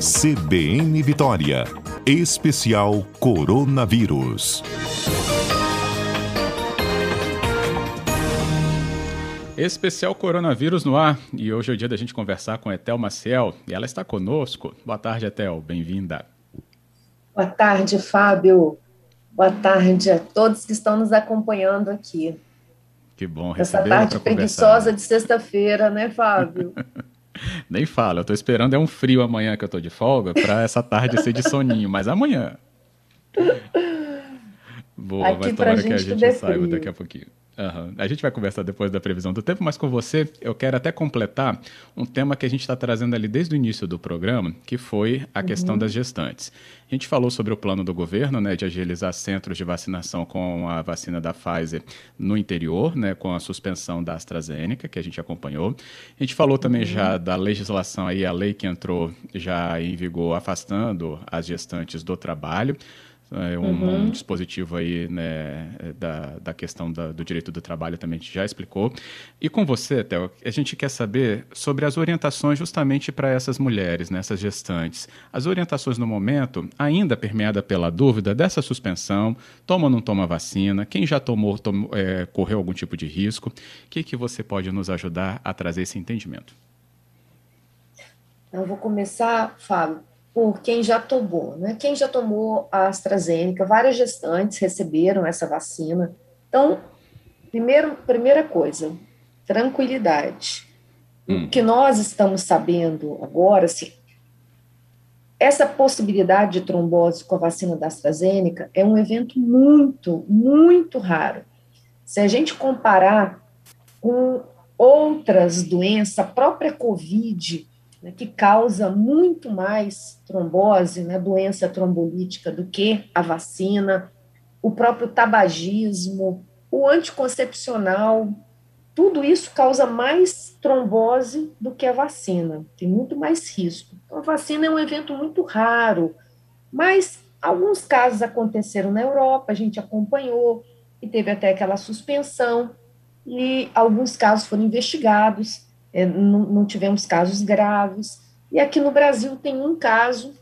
CBN Vitória. Especial Coronavírus. Especial Coronavírus no ar. E hoje é o dia da gente conversar com Etel Maciel. E ela está conosco. Boa tarde, Etel. Bem-vinda. Boa tarde, Fábio. Boa tarde a todos que estão nos acompanhando aqui. Que bom receber Essa tarde preguiçosa de sexta-feira, né, Fábio? Nem fala, eu tô esperando é um frio amanhã que eu tô de folga para essa tarde ser de soninho, mas amanhã. Boa, Aqui mas tomara que a gente gente saiba daqui a pouquinho. Uhum. A gente vai conversar depois da previsão do tempo, mas com você eu quero até completar um tema que a gente está trazendo ali desde o início do programa, que foi a uhum. questão das gestantes. A gente falou sobre o plano do governo, né, de agilizar centros de vacinação com a vacina da Pfizer no interior, né, com a suspensão da AstraZeneca, que a gente acompanhou. A gente falou também uhum. já da legislação aí, a lei que entrou já em vigor afastando as gestantes do trabalho. É um, uhum. um, dispositivo aí né, da, da questão da, do direito do trabalho também a gente já explicou. E com você, Théo, a gente quer saber sobre as orientações justamente para essas mulheres, né, essas gestantes. As orientações no momento, ainda permeada pela dúvida dessa suspensão, toma ou não toma vacina, quem já tomou, tomou é, correu algum tipo de risco. O que, que você pode nos ajudar a trazer esse entendimento? Eu vou começar, Fábio, por quem já tomou, né? Quem já tomou a AstraZeneca, várias gestantes receberam essa vacina. Então, primeiro, primeira coisa, tranquilidade. Hum. O que nós estamos sabendo agora, se essa possibilidade de trombose com a vacina da AstraZeneca é um evento muito, muito raro. Se a gente comparar com outras doenças, a própria Covid, né, que causa muito mais trombose, né, doença trombolítica, do que a vacina, o próprio tabagismo, o anticoncepcional, tudo isso causa mais trombose do que a vacina, tem muito mais risco. Então, a vacina é um evento muito raro, mas alguns casos aconteceram na Europa, a gente acompanhou, e teve até aquela suspensão, e alguns casos foram investigados, é, não, não tivemos casos graves. E aqui no Brasil tem um caso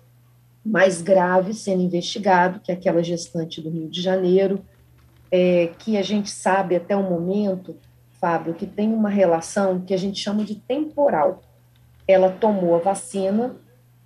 mais grave sendo investigado, que é aquela gestante do Rio de Janeiro, é, que a gente sabe até o momento, Fábio, que tem uma relação que a gente chama de temporal. Ela tomou a vacina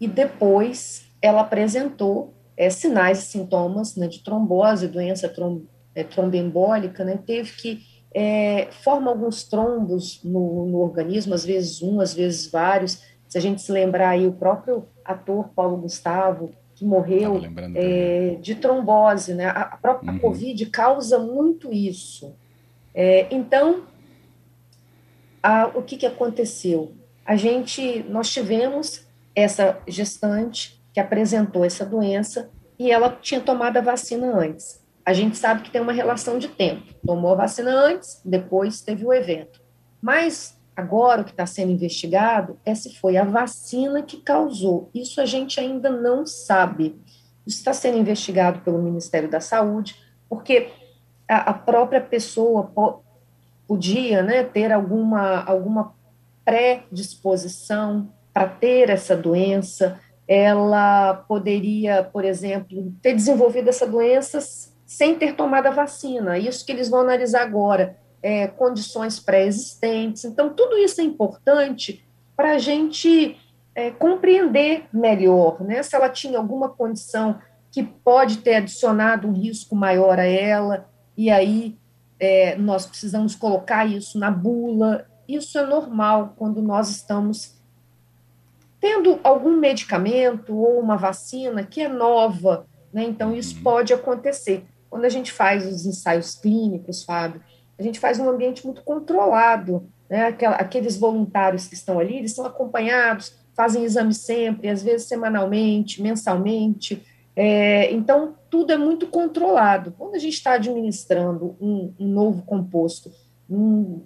e depois ela apresentou é, sinais e sintomas né, de trombose, doença trom, é, tromboembólica, né, teve que é, forma alguns trombos no, no, organismo, às vezes um, às vezes vários. Se a gente se lembrar aí, o próprio ator Paulo Gustavo, que morreu é, de trombose, né? A, própria uhum. Covid causa muito isso. É, então, a, o que, que aconteceu? A gente, nós tivemos essa gestante que apresentou essa doença e ela tinha tomado a vacina antes a gente sabe que tem uma relação de tempo. Tomou a vacina antes, depois teve o evento. Mas agora o que está sendo investigado é se foi a vacina que causou. Isso a gente ainda não sabe. Isso está sendo investigado pelo Ministério da Saúde, porque a, a própria pessoa po, podia né, ter alguma, alguma predisposição para ter essa doença, ela poderia, por exemplo, ter desenvolvido essa doença sem ter tomado a vacina. Isso que eles vão analisar agora, é, condições pré-existentes. Então, tudo isso é importante para a gente é, compreender melhor, né? Se ela tinha alguma condição que pode ter adicionado um risco maior a ela, e aí é, nós precisamos colocar isso na bula. Isso é normal quando nós estamos tendo algum medicamento ou uma vacina que é nova, né? Então, isso uhum. pode acontecer. Quando a gente faz os ensaios clínicos, Fábio, a gente faz num ambiente muito controlado, né? Aqueles voluntários que estão ali, eles são acompanhados, fazem exame sempre, às vezes semanalmente, mensalmente. É, então, tudo é muito controlado. Quando a gente está administrando um, um, novo composto um,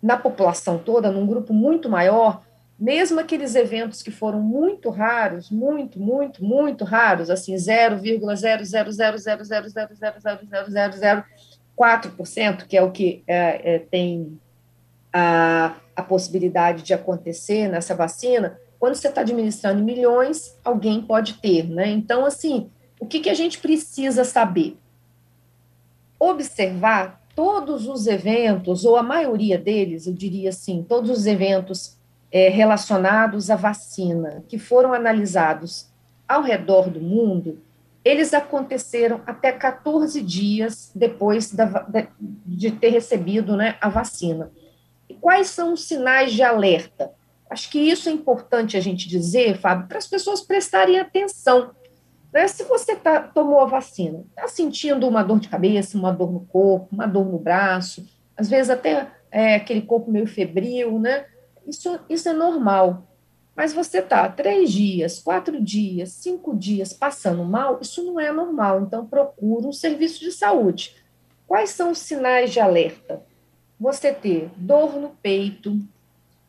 na população toda, num grupo muito maior, mesmo aqueles eventos que foram muito raros, muito, muito, muito raros, assim, 0,00000000004%, que é o que é, é, tem a, a possibilidade de acontecer nessa vacina, quando você está administrando milhões, alguém pode ter, né? Então, assim, o que, que a gente precisa saber? Observar todos os eventos, ou a maioria deles, eu diria assim, todos os eventos é, relacionados à vacina que foram analisados ao redor do mundo, eles aconteceram até 14 dias depois da, de ter recebido né, a vacina. E quais são os sinais de alerta? Acho que isso é importante a gente dizer, Fábio, para as pessoas prestarem atenção. Né? Se você tá, tomou a vacina, está sentindo uma dor de cabeça, uma dor no corpo, uma dor no braço, às vezes até é, aquele corpo meio febril, né? Isso, isso é normal. Mas você está três dias, quatro dias, cinco dias passando mal, isso não é normal. Então, procura um serviço de saúde. Quais são os sinais de alerta? Você ter dor no peito,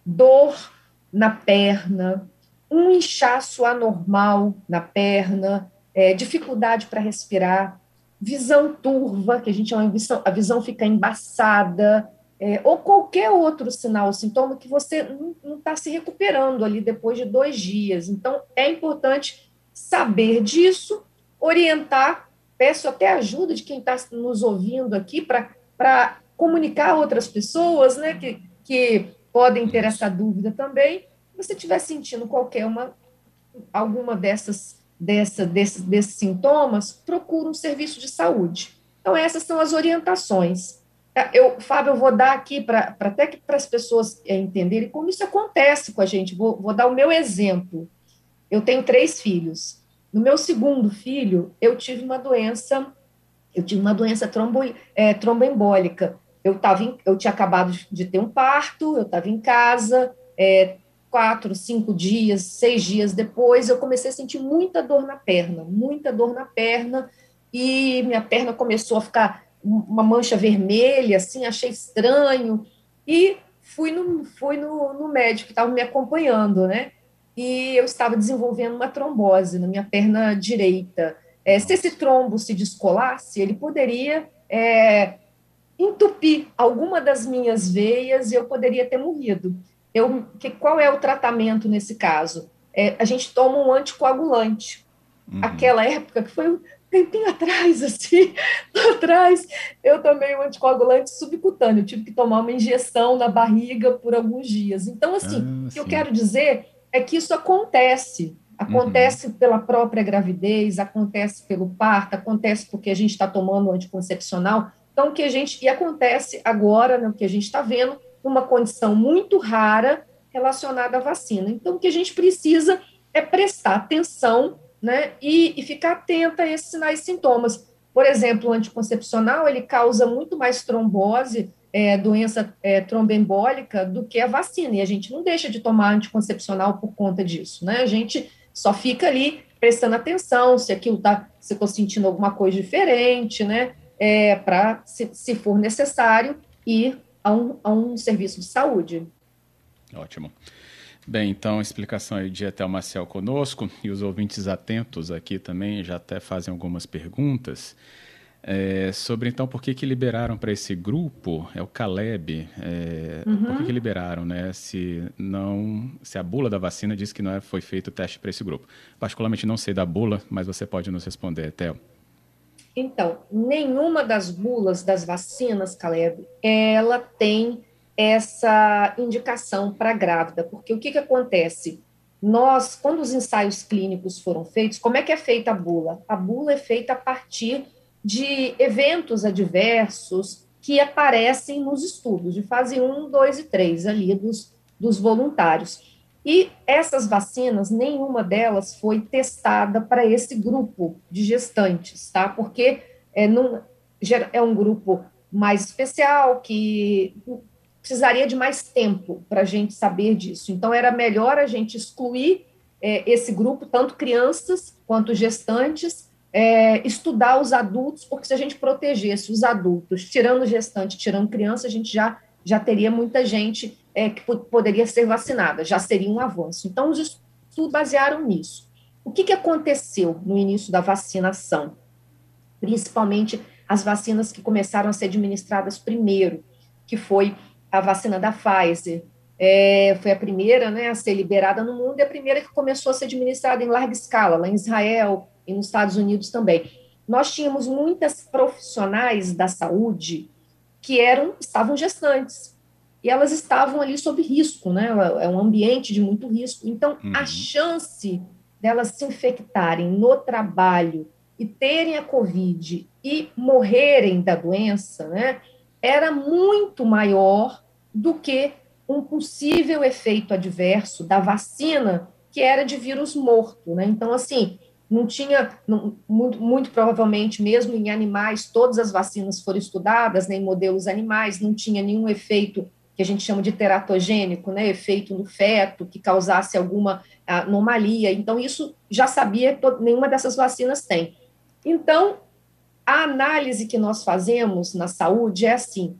dor na perna, um inchaço anormal na perna, é, dificuldade para respirar, visão turva, que a gente chama de visão, a visão fica embaçada, é, ou qualquer outro sinal ou sintoma que você não está se recuperando ali depois de dois dias. Então, é importante saber disso, orientar, peço até ajuda de quem está nos ouvindo aqui para comunicar a outras pessoas né, que, que podem ter essa dúvida também. Se você estiver sentindo qualquer uma, alguma dessas, dessa, desses, desses sintomas, procure um serviço de saúde. Então, essas são as orientações. Eu, Fábio, eu vou dar aqui para até para as pessoas é, entenderem como isso acontece com a gente. Vou, vou dar o meu exemplo. Eu tenho três filhos. No meu segundo filho, eu tive uma doença, eu tive uma doença trombo, é, tromboembólica. Eu, tava eu tinha acabado de ter um parto, eu estava em casa, é, quatro, cinco dias, seis dias depois, eu comecei a sentir muita dor na perna, muita dor na perna, e minha perna começou a ficar uma mancha vermelha, assim, achei estranho, e fui no, fui no, no médico que estava me acompanhando, né? E eu estava desenvolvendo uma trombose na minha perna direita. É, se esse trombo se descolasse, ele poderia é, entupir alguma das minhas veias e eu poderia ter morrido. Eu, que, qual é o tratamento nesse caso? É, a gente toma um anticoagulante. Uhum. Aquela época que foi tempinho atrás, assim, atrás, eu tomei um anticoagulante subcutâneo, tive que tomar uma injeção na barriga por alguns dias. Então, assim, ah, o que eu quero dizer é que isso acontece. Acontece uhum. pela própria gravidez, acontece pelo parto, acontece porque a gente está tomando anticoncepcional. Então, que a gente. E acontece agora, né, que a gente está vendo, uma condição muito rara relacionada à vacina. Então, o que a gente precisa é prestar atenção né? E, e ficar atenta a esses sinais e sintomas. Por exemplo, o anticoncepcional, ele causa muito mais trombose, é, doença é, tromboembólica, do que a vacina, e a gente não deixa de tomar anticoncepcional por conta disso, né? A gente só fica ali prestando atenção se aquilo tá, se estou sentindo alguma coisa diferente, né? É, para, se, se for necessário, ir a um, a um serviço de saúde. Ótimo. Bem, então a explicação aí de Etel Maciel conosco e os ouvintes atentos aqui também já até fazem algumas perguntas. É, sobre então por que, que liberaram para esse grupo é o Caleb é, uhum. por que, que, liberaram né se não se a bula da vacina diz que não é, foi feito o teste para esse grupo particularmente não sei da bula mas você pode nos responder Theo então nenhuma das bulas das vacinas Caleb ela tem essa indicação para grávida, porque o que, que acontece? Nós, quando os ensaios clínicos foram feitos, como é que é feita a bula? A bula é feita a partir de eventos adversos que aparecem nos estudos de fase 1, 2 e 3 ali dos, dos voluntários. E essas vacinas, nenhuma delas foi testada para esse grupo de gestantes, tá? Porque é, é um grupo mais especial, que precisaria de mais tempo para a gente saber disso. Então, era melhor a gente excluir é, esse grupo, tanto crianças quanto gestantes, é, estudar os adultos, porque se a gente protegesse os adultos, tirando gestante, tirando criança, a gente já, já teria muita gente é, que poderia ser vacinada, já seria um avanço. Então, os estudos basearam nisso. O que, que aconteceu no início da vacinação? Principalmente as vacinas que começaram a ser administradas primeiro, que foi a vacina da Pfizer, é, foi a primeira né, a ser liberada no mundo e a primeira que começou a ser administrada em larga escala, lá em Israel e nos Estados Unidos também. Nós tínhamos muitas profissionais da saúde que eram estavam gestantes e elas estavam ali sob risco, né? É um ambiente de muito risco. Então, uhum. a chance delas se infectarem no trabalho e terem a Covid e morrerem da doença, né, era muito maior do que um possível efeito adverso da vacina, que era de vírus morto, né? Então, assim, não tinha, não, muito, muito, provavelmente, mesmo em animais, todas as vacinas foram estudadas, né, em modelos animais, não tinha nenhum efeito que a gente chama de teratogênico, né, efeito no feto, que causasse alguma anomalia. Então, isso já sabia, nenhuma dessas vacinas tem. Então, a análise que nós fazemos na saúde é assim: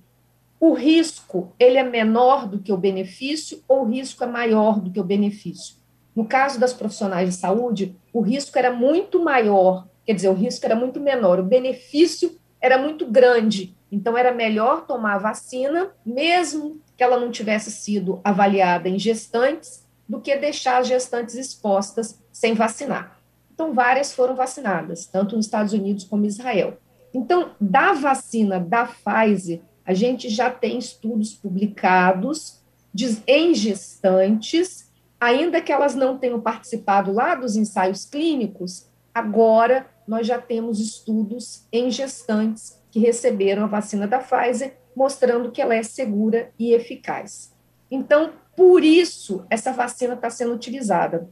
o risco ele é menor do que o benefício ou o risco é maior do que o benefício? No caso das profissionais de saúde, o risco era muito maior, quer dizer, o risco era muito menor, o benefício era muito grande. Então, era melhor tomar a vacina, mesmo que ela não tivesse sido avaliada em gestantes, do que deixar as gestantes expostas sem vacinar. Então, várias foram vacinadas, tanto nos Estados Unidos como em Israel. Então, da vacina da Pfizer, a gente já tem estudos publicados de, em gestantes, ainda que elas não tenham participado lá dos ensaios clínicos, agora nós já temos estudos em gestantes que receberam a vacina da Pfizer, mostrando que ela é segura e eficaz. Então, por isso, essa vacina está sendo utilizada.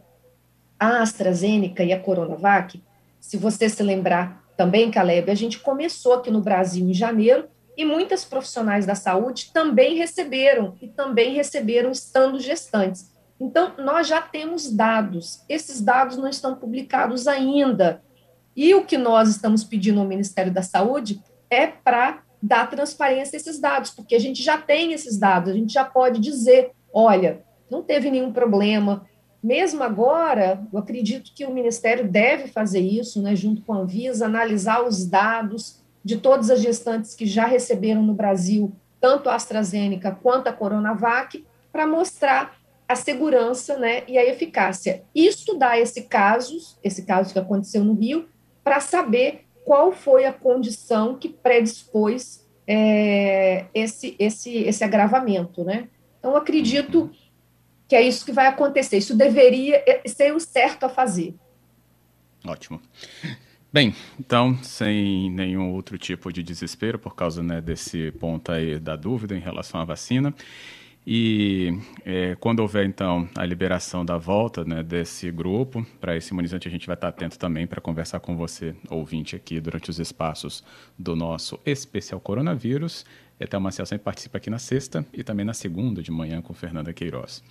A AstraZeneca e a Coronavac, se você se lembrar também, Caleb, a gente começou aqui no Brasil em janeiro e muitas profissionais da saúde também receberam, e também receberam estando gestantes. Então, nós já temos dados, esses dados não estão publicados ainda. E o que nós estamos pedindo ao Ministério da Saúde é para dar transparência a esses dados, porque a gente já tem esses dados, a gente já pode dizer: olha, não teve nenhum problema. Mesmo agora, eu acredito que o Ministério deve fazer isso, né, junto com a Anvisa, analisar os dados de todas as gestantes que já receberam no Brasil, tanto a AstraZeneca quanto a Coronavac, para mostrar a segurança né, e a eficácia. E estudar esse caso, esse caso que aconteceu no Rio, para saber qual foi a condição que predispôs é, esse, esse, esse agravamento. Né? Então, acredito que é isso que vai acontecer. Isso deveria ser o certo a fazer. Ótimo. Bem, então, sem nenhum outro tipo de desespero por causa né, desse ponto aí da dúvida em relação à vacina. E é, quando houver, então, a liberação da volta né, desse grupo, para esse imunizante a gente vai estar atento também para conversar com você, ouvinte, aqui durante os espaços do nosso especial coronavírus. Até uma sempre participa aqui na sexta e também na segunda de manhã com Fernanda Queiroz.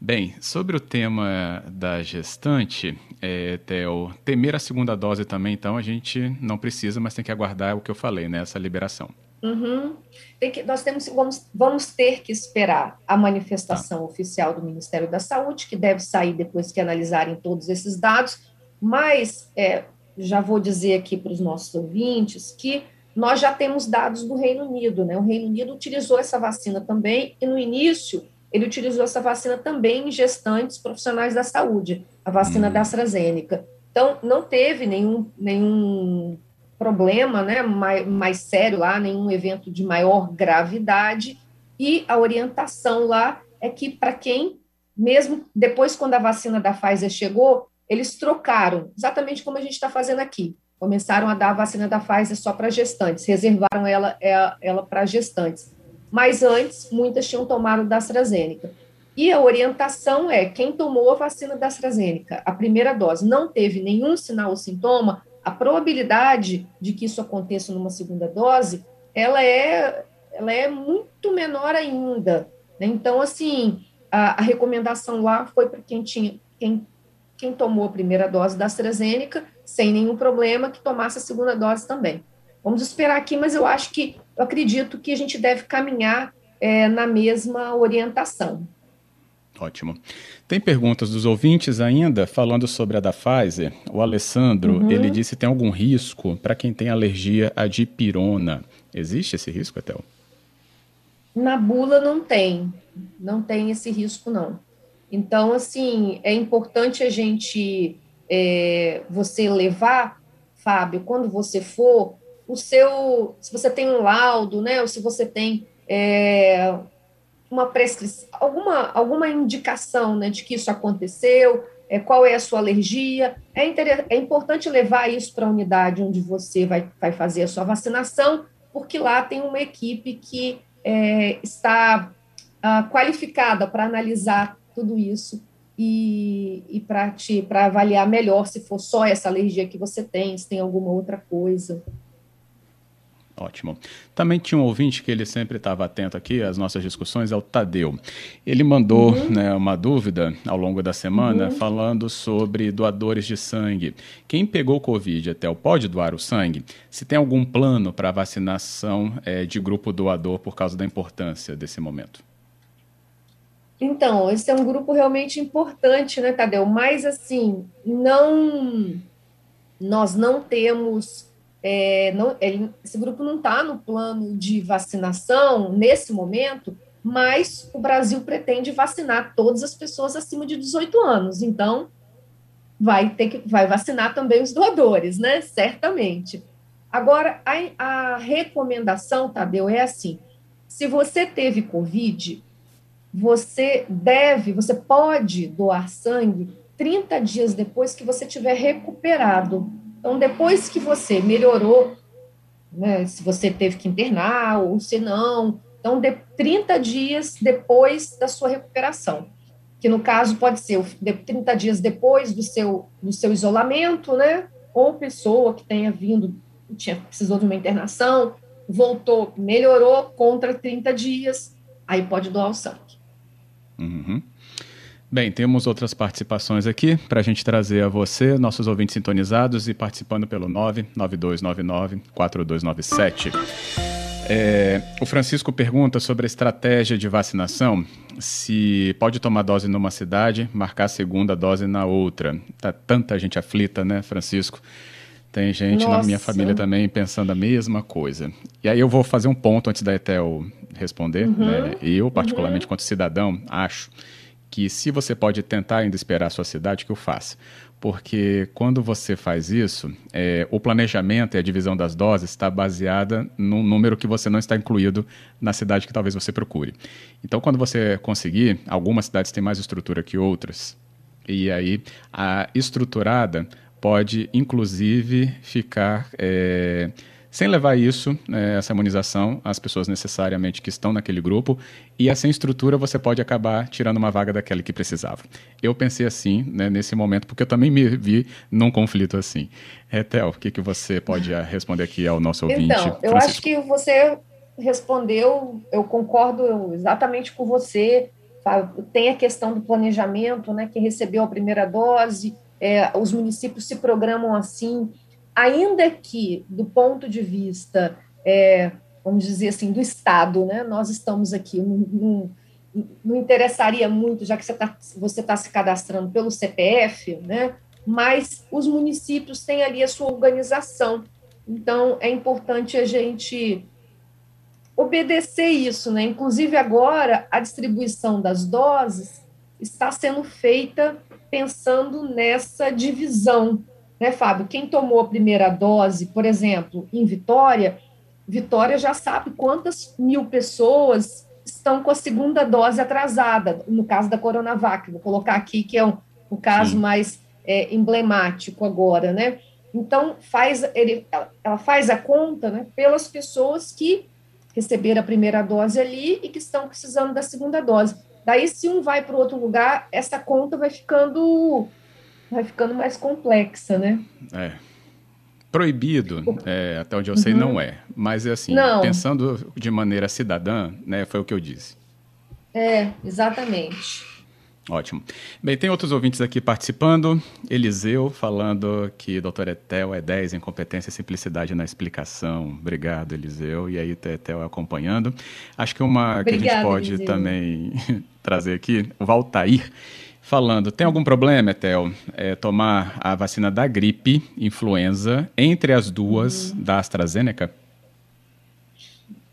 Bem, sobre o tema da gestante, é, Theo, temer a segunda dose também, então a gente não precisa, mas tem que aguardar o que eu falei, né, essa liberação. Uhum. Que, nós temos, vamos, vamos ter que esperar a manifestação tá. oficial do Ministério da Saúde, que deve sair depois que analisarem todos esses dados, mas é, já vou dizer aqui para os nossos ouvintes que nós já temos dados do Reino Unido, né? O Reino Unido utilizou essa vacina também, e no início ele utilizou essa vacina também em gestantes profissionais da saúde, a vacina hum. da AstraZeneca. Então, não teve nenhum, nenhum problema né, mais, mais sério lá, nenhum evento de maior gravidade, e a orientação lá é que para quem, mesmo depois quando a vacina da Pfizer chegou, eles trocaram, exatamente como a gente está fazendo aqui. Começaram a dar a vacina da Pfizer só para gestantes, reservaram ela, ela, ela para gestantes mas antes muitas tinham tomado da AstraZeneca. E a orientação é: quem tomou a vacina da AstraZeneca, a primeira dose, não teve nenhum sinal ou sintoma, a probabilidade de que isso aconteça numa segunda dose, ela é, ela é muito menor ainda. Né? Então, assim, a, a recomendação lá foi para quem tinha, quem, quem tomou a primeira dose da AstraZeneca, sem nenhum problema, que tomasse a segunda dose também. Vamos esperar aqui, mas eu acho que, eu acredito que a gente deve caminhar é, na mesma orientação. Ótimo. Tem perguntas dos ouvintes ainda falando sobre a da Pfizer. O Alessandro, uhum. ele disse tem algum risco para quem tem alergia à dipirona. Existe esse risco, Etel? Na bula não tem, não tem esse risco, não. Então, assim, é importante a gente, é, você levar, Fábio, quando você for, o seu, se você tem um laudo, né, ou se você tem é, uma prescrição, alguma, alguma indicação, né, de que isso aconteceu, é, qual é a sua alergia, é, é importante levar isso para a unidade onde você vai, vai fazer a sua vacinação, porque lá tem uma equipe que é, está ah, qualificada para analisar tudo isso e, e para avaliar melhor se for só essa alergia que você tem, se tem alguma outra coisa. Ótimo. Também tinha um ouvinte que ele sempre estava atento aqui às nossas discussões, é o Tadeu. Ele mandou uhum. né, uma dúvida ao longo da semana uhum. falando sobre doadores de sangue. Quem pegou Covid até o pode doar o sangue? Se tem algum plano para vacinação é, de grupo doador por causa da importância desse momento? Então, esse é um grupo realmente importante, né, Tadeu? Mas, assim, não... Nós não temos é, não, ele, esse grupo não está no plano de vacinação nesse momento, mas o Brasil pretende vacinar todas as pessoas acima de 18 anos. Então, vai ter que vai vacinar também os doadores, né? Certamente. Agora, a, a recomendação, Tadeu, é assim: se você teve Covid, você deve, você pode doar sangue 30 dias depois que você tiver recuperado. Então, depois que você melhorou, né, se você teve que internar ou se não, então, de 30 dias depois da sua recuperação, que no caso pode ser 30 dias depois do seu, do seu isolamento, né, ou pessoa que tenha vindo, tinha, precisou de uma internação, voltou, melhorou contra 30 dias, aí pode doar o sangue. Uhum. Bem, temos outras participações aqui para a gente trazer a você, nossos ouvintes sintonizados e participando pelo 99299-4297. É, o Francisco pergunta sobre a estratégia de vacinação, se pode tomar dose numa cidade, marcar a segunda dose na outra. Tá tanta gente aflita, né, Francisco? Tem gente Nossa. na minha família também pensando a mesma coisa. E aí eu vou fazer um ponto antes da Etel responder. Uhum. Né? Eu, particularmente, uhum. quanto cidadão, acho que se você pode tentar ainda esperar a sua cidade, que o faça. Porque quando você faz isso, é, o planejamento e a divisão das doses está baseada num número que você não está incluído na cidade que talvez você procure. Então, quando você conseguir, algumas cidades têm mais estrutura que outras, e aí a estruturada pode, inclusive, ficar. É, sem levar isso, né, essa imunização, às pessoas necessariamente que estão naquele grupo, e sem estrutura você pode acabar tirando uma vaga daquela que precisava. Eu pensei assim, né, nesse momento, porque eu também me vi num conflito assim. Etel, o que, que você pode eh, responder aqui ao nosso ouvinte? Então, eu acho que você respondeu, eu concordo exatamente com você. Tem a questão do planejamento, né? Quem recebeu a primeira dose, é, os municípios se programam assim ainda que, do ponto de vista, é, vamos dizer assim, do Estado, né, nós estamos aqui, não, interessaria muito, já que você está você tá se cadastrando pelo CPF, né, mas os municípios têm ali a sua organização. Então, é importante a gente obedecer isso, né? Inclusive, agora, a distribuição das doses está sendo feita pensando nessa divisão né, Fábio? Quem tomou a primeira dose, por exemplo, em Vitória, Vitória já sabe quantas mil pessoas estão com a segunda dose atrasada, no caso da Coronavac, vou colocar aqui que é o, o caso Sim. mais é, emblemático agora, né? Então, faz, ele, ela, ela faz a conta né, pelas pessoas que receberam a primeira dose ali e que estão precisando da segunda dose. Daí, se um vai para o outro lugar, essa conta vai ficando vai ficando mais complexa, né? É. Proibido, é, até onde eu sei, uhum. não é. Mas é assim, não. pensando de maneira cidadã, né, foi o que eu disse. É, exatamente. Ótimo. Bem, tem outros ouvintes aqui participando. Eliseu falando que doutor Etel é 10 em competência e simplicidade na explicação. Obrigado, Eliseu. E aí, Etel acompanhando. Acho que uma Obrigada, que a gente pode Eliseu. também trazer aqui, o Valtair falando, tem algum problema, Etel, é, tomar a vacina da gripe, influenza, entre as duas uhum. da AstraZeneca?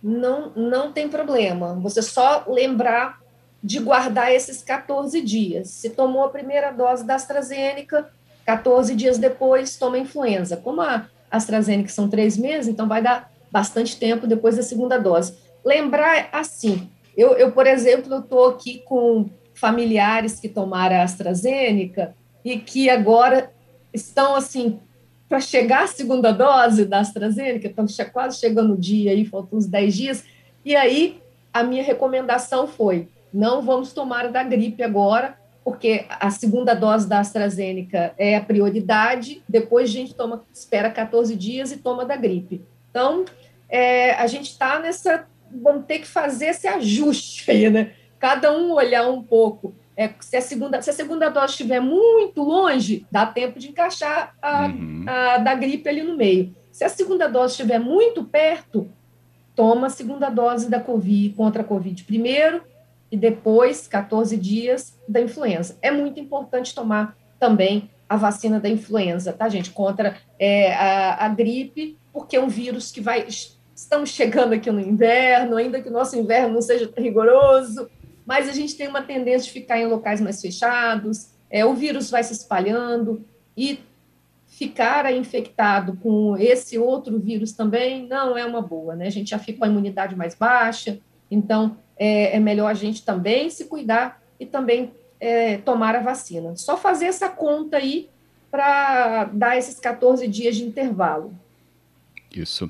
não, não tem problema. Você só lembrar de guardar esses 14 dias. Se tomou a primeira dose da AstraZeneca, 14 dias depois toma a influenza. Como a AstraZeneca são três meses, então vai dar bastante tempo depois da segunda dose. Lembrar assim, eu, eu por exemplo, estou aqui com familiares que tomaram a AstraZeneca e que agora estão assim para chegar a segunda dose da AstraZeneca, estão quase chegando o dia aí, faltam uns 10 dias, e aí a minha recomendação foi, não vamos tomar da gripe agora, porque a segunda dose da AstraZeneca é a prioridade, depois a gente toma, espera 14 dias e toma da gripe. Então, é, a gente está nessa, vamos ter que fazer esse ajuste aí, né? Cada um olhar um pouco. É, se, a segunda, se a segunda dose estiver muito longe, dá tempo de encaixar a, uhum. a, da gripe ali no meio. Se a segunda dose estiver muito perto, toma a segunda dose da COVID contra a Covid primeiro e depois, 14 dias, da influenza. É muito importante tomar também a vacina da influenza, tá, gente? Contra é, a, a gripe, porque é um vírus que vai. Estamos chegando aqui no inverno, ainda que o nosso inverno não seja rigoroso, mas a gente tem uma tendência de ficar em locais mais fechados, é, o vírus vai se espalhando e ficar infectado com esse outro vírus também não é uma boa, né? A gente já fica com a imunidade mais baixa, então é, é melhor a gente também se cuidar e também é, tomar a vacina. Só fazer essa conta aí para dar esses 14 dias de intervalo. Isso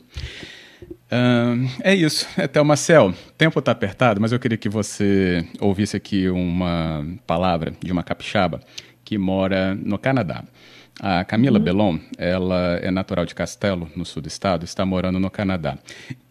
é isso. Até o Marcel, o tempo está apertado, mas eu queria que você ouvisse aqui uma palavra de uma capixaba que mora no Canadá. A Camila uhum. Belon, ela é natural de Castelo, no sul do estado, está morando no Canadá.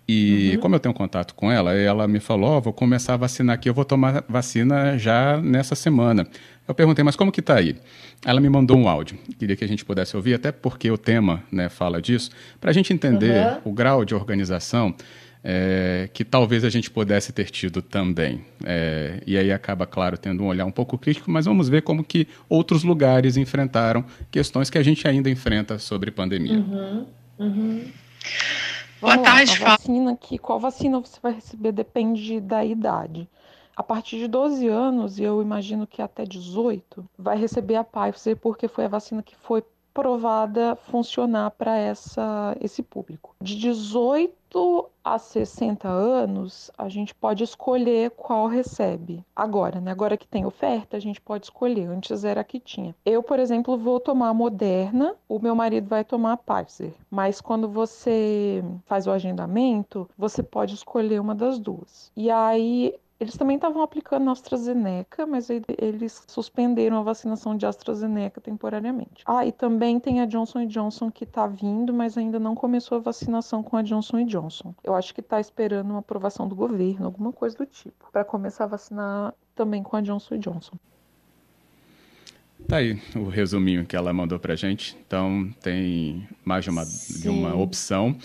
E uhum. como eu tenho contato com ela, ela me falou, oh, vou começar a vacinar aqui, eu vou tomar vacina já nessa semana. Eu perguntei, mas como que está aí? Ela me mandou um áudio, queria que a gente pudesse ouvir, até porque o tema né, fala disso, para a gente entender uhum. o grau de organização é, que talvez a gente pudesse ter tido também. É, e aí acaba, claro, tendo um olhar um pouco crítico, mas vamos ver como que outros lugares enfrentaram questões que a gente ainda enfrenta sobre pandemia. Uhum. Uhum. Boa tarde, a vacina que qual vacina você vai receber? Depende da idade. A partir de 12 anos, e eu imagino que até 18, vai receber a Pfizer porque foi a vacina que foi provada funcionar para esse público. De 18 a 60 anos, a gente pode escolher qual recebe. Agora, né? Agora que tem oferta, a gente pode escolher. Antes era que tinha. Eu, por exemplo, vou tomar a Moderna, o meu marido vai tomar a Pfizer. Mas quando você faz o agendamento, você pode escolher uma das duas. E aí eles também estavam aplicando a AstraZeneca, mas eles suspenderam a vacinação de AstraZeneca temporariamente. Ah, e também tem a Johnson Johnson que está vindo, mas ainda não começou a vacinação com a Johnson Johnson. Eu acho que está esperando uma aprovação do governo, alguma coisa do tipo, para começar a vacinar também com a Johnson Johnson. Tá aí o resuminho que ela mandou para gente. Então tem mais de uma, de uma opção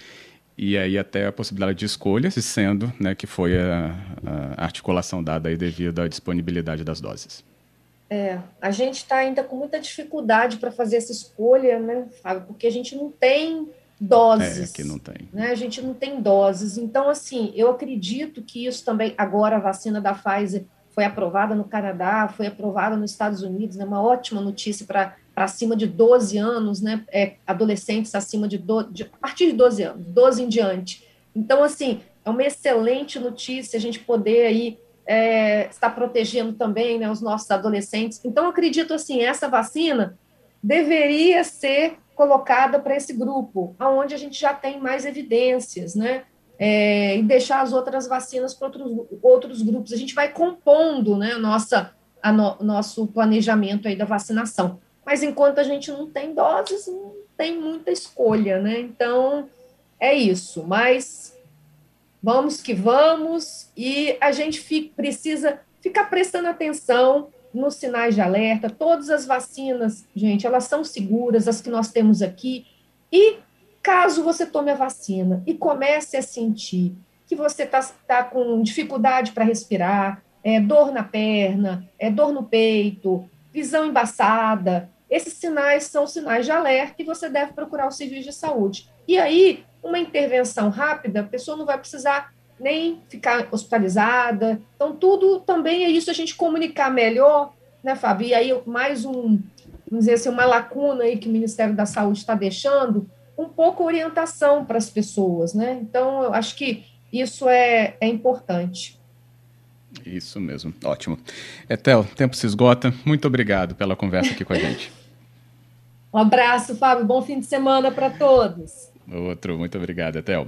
e aí até a possibilidade de escolha, se sendo né, que foi a, a articulação dada aí devido à disponibilidade das doses. É, a gente está ainda com muita dificuldade para fazer essa escolha, né, Fábio? Porque a gente não tem doses. É, que não tem. Né? A gente não tem doses. Então, assim, eu acredito que isso também, agora a vacina da Pfizer foi aprovada no Canadá, foi aprovada nos Estados Unidos, é né? uma ótima notícia para para acima de 12 anos, né, é, adolescentes acima de, de, a partir de 12 anos, 12 em diante. Então, assim, é uma excelente notícia a gente poder aí é, estar protegendo também né, os nossos adolescentes. Então, acredito assim, essa vacina deveria ser colocada para esse grupo, aonde a gente já tem mais evidências, né? É, e deixar as outras vacinas para outros, outros grupos. A gente vai compondo né, nossa, a no, nosso planejamento aí da vacinação mas enquanto a gente não tem doses, não tem muita escolha, né? Então, é isso. Mas vamos que vamos, e a gente fica, precisa ficar prestando atenção nos sinais de alerta. Todas as vacinas, gente, elas são seguras, as que nós temos aqui. E caso você tome a vacina e comece a sentir que você está tá com dificuldade para respirar, é, dor na perna, é, dor no peito, visão embaçada, esses sinais são sinais de alerta e você deve procurar o serviço de saúde. E aí, uma intervenção rápida, a pessoa não vai precisar nem ficar hospitalizada. Então, tudo também é isso, a gente comunicar melhor, né, Fábio? E aí, mais um, vamos dizer assim, uma lacuna aí que o Ministério da Saúde está deixando, um pouco orientação para as pessoas, né? Então, eu acho que isso é, é importante. Isso mesmo, ótimo. Etel, tempo se esgota. Muito obrigado pela conversa aqui com a gente. um abraço, Fábio. Bom fim de semana para todos. Outro, muito obrigado, Etel.